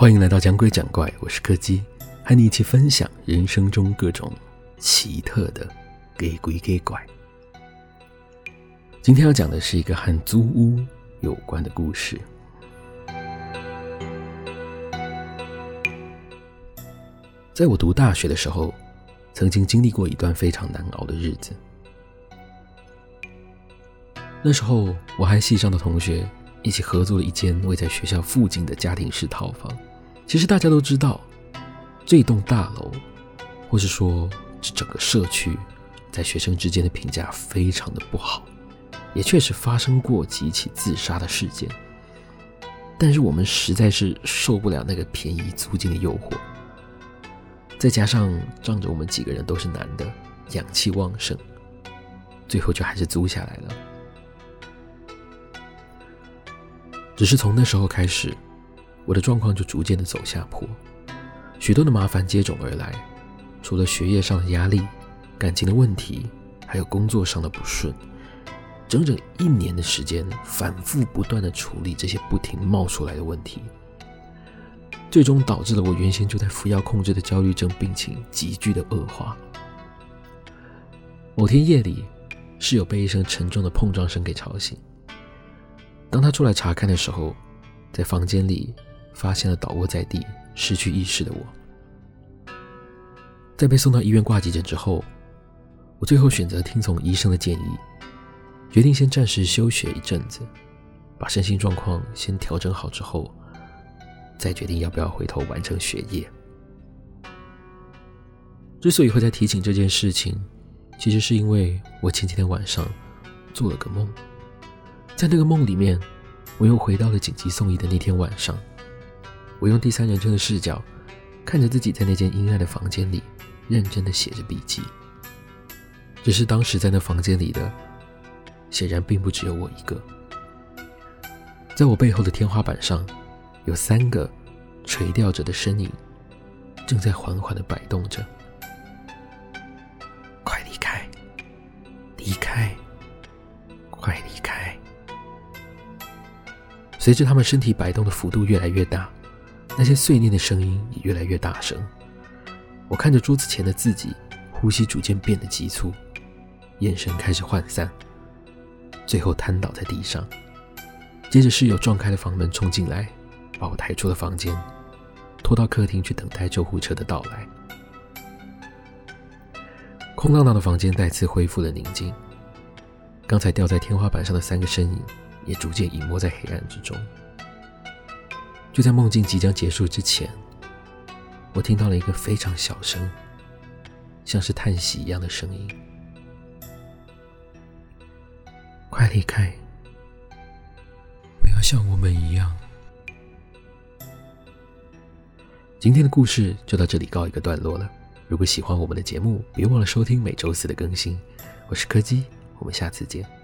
欢迎来到讲鬼讲怪，我是柯基，和你一起分享人生中各种奇特的给鬼给怪。今天要讲的是一个和租屋有关的故事。在我读大学的时候，曾经经历过一段非常难熬的日子。那时候，我和系上的同学一起合租了一间位在学校附近的家庭式套房。其实大家都知道，这栋大楼，或是说这整个社区，在学生之间的评价非常的不好，也确实发生过几起自杀的事件。但是我们实在是受不了那个便宜租金的诱惑，再加上仗着我们几个人都是男的，阳气旺盛，最后就还是租下来了。只是从那时候开始，我的状况就逐渐的走下坡，许多的麻烦接踵而来，除了学业上的压力、感情的问题，还有工作上的不顺，整整一年的时间，反复不断的处理这些不停冒出来的问题，最终导致了我原先就在服药控制的焦虑症病情急剧的恶化。某天夜里，室友被一声沉重的碰撞声给吵醒。当他出来查看的时候，在房间里发现了倒卧在地、失去意识的我。在被送到医院挂急诊之后，我最后选择听从医生的建议，决定先暂时休学一阵子，把身心状况先调整好之后，再决定要不要回头完成学业。之所以会在提醒这件事情，其实是因为我前几天晚上做了个梦。在那个梦里面，我又回到了紧急送医的那天晚上。我用第三人称的视角，看着自己在那间阴暗的房间里，认真的写着笔记。只是当时在那房间里的，显然并不只有我一个。在我背后的天花板上，有三个垂吊着的身影，正在缓缓的摆动着。快离开！离开！快离开！随着他们身体摆动的幅度越来越大，那些碎念的声音也越来越大声。我看着桌子前的自己，呼吸逐渐变得急促，眼神开始涣散，最后瘫倒在地上。接着室友撞开了房门冲进来，把我抬出了房间，拖到客厅去等待救护车的到来。空荡荡的房间再次恢复了宁静。刚才掉在天花板上的三个身影。也逐渐隐没在黑暗之中。就在梦境即将结束之前，我听到了一个非常小声，像是叹息一样的声音：“快离开，不要像我们一样。”今天的故事就到这里告一个段落了。如果喜欢我们的节目，别忘了收听每周四的更新。我是柯基，我们下次见。